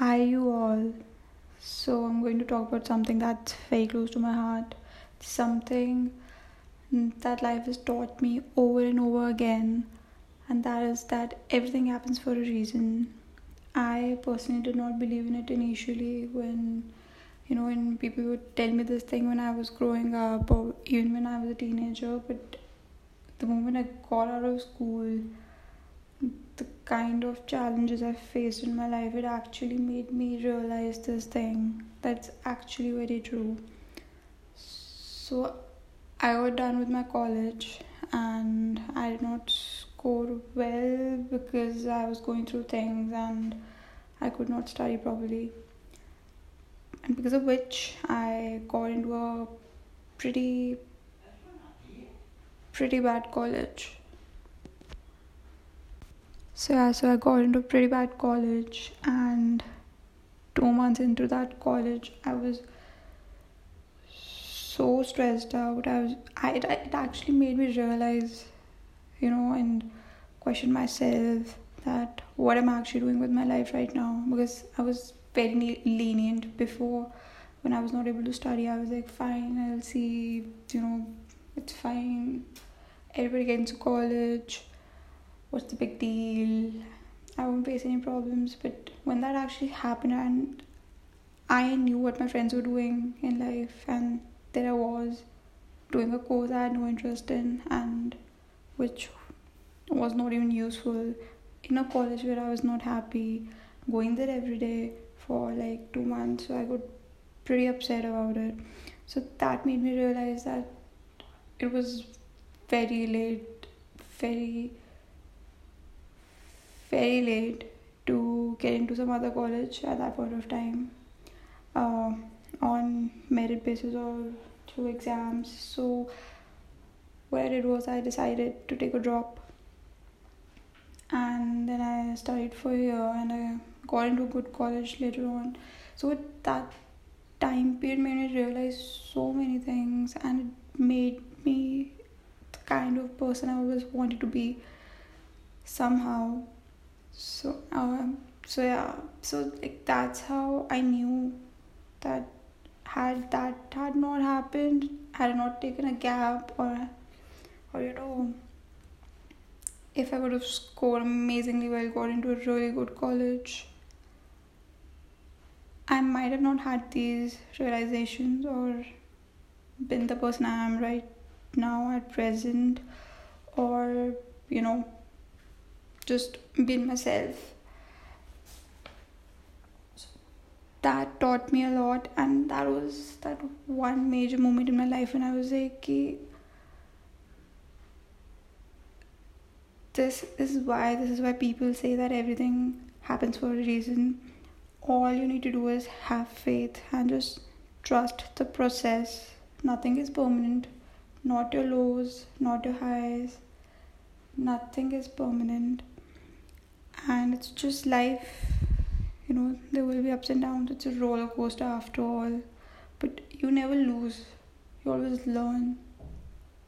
Hi, you all. So, I'm going to talk about something that's very close to my heart, something that life has taught me over and over again, and that is that everything happens for a reason. I personally did not believe in it initially when, you know, when people would tell me this thing when I was growing up or even when I was a teenager, but the moment I got out of school, the kind of challenges I faced in my life, it actually made me realize this thing that's actually very true. So I got done with my college and I did not score well because I was going through things and I could not study properly. And because of which I got into a pretty pretty bad college so yeah, so I got into a pretty bad college, and two months into that college, I was so stressed out. I was, I it, actually made me realize, you know, and question myself that what am I actually doing with my life right now? Because I was very lenient before when I was not able to study. I was like, fine, I'll see, you know, it's fine. Everybody gets to college what's the big deal? I won't face any problems. But when that actually happened, and I knew what my friends were doing in life, and there I was doing a course I had no interest in, and which was not even useful in a college where I was not happy, going there every day for like two months. So I got pretty upset about it. So that made me realize that it was very late, very very late to get into some other college at that point of time uh, on merit basis or through exams. So, what I did was I decided to take a drop and then I studied for a year and I got into a good college later on. So, that time period made me realize so many things and it made me the kind of person I always wanted to be somehow so um so yeah. So like that's how i knew that had that had not happened had I not taken a gap or or you know if i would have scored amazingly well got into a really good college i might have not had these realizations or been the person i am right now at present or you know just been myself. That taught me a lot and that was that one major moment in my life when i was like this is why this is why people say that everything happens for a reason. All you need to do is have faith and just trust the process. Nothing is permanent. Not your lows not your highs. Nothing is permanent and it's just life. You know there will be ups and downs. It's a roller coaster after all. But you never lose. You always learn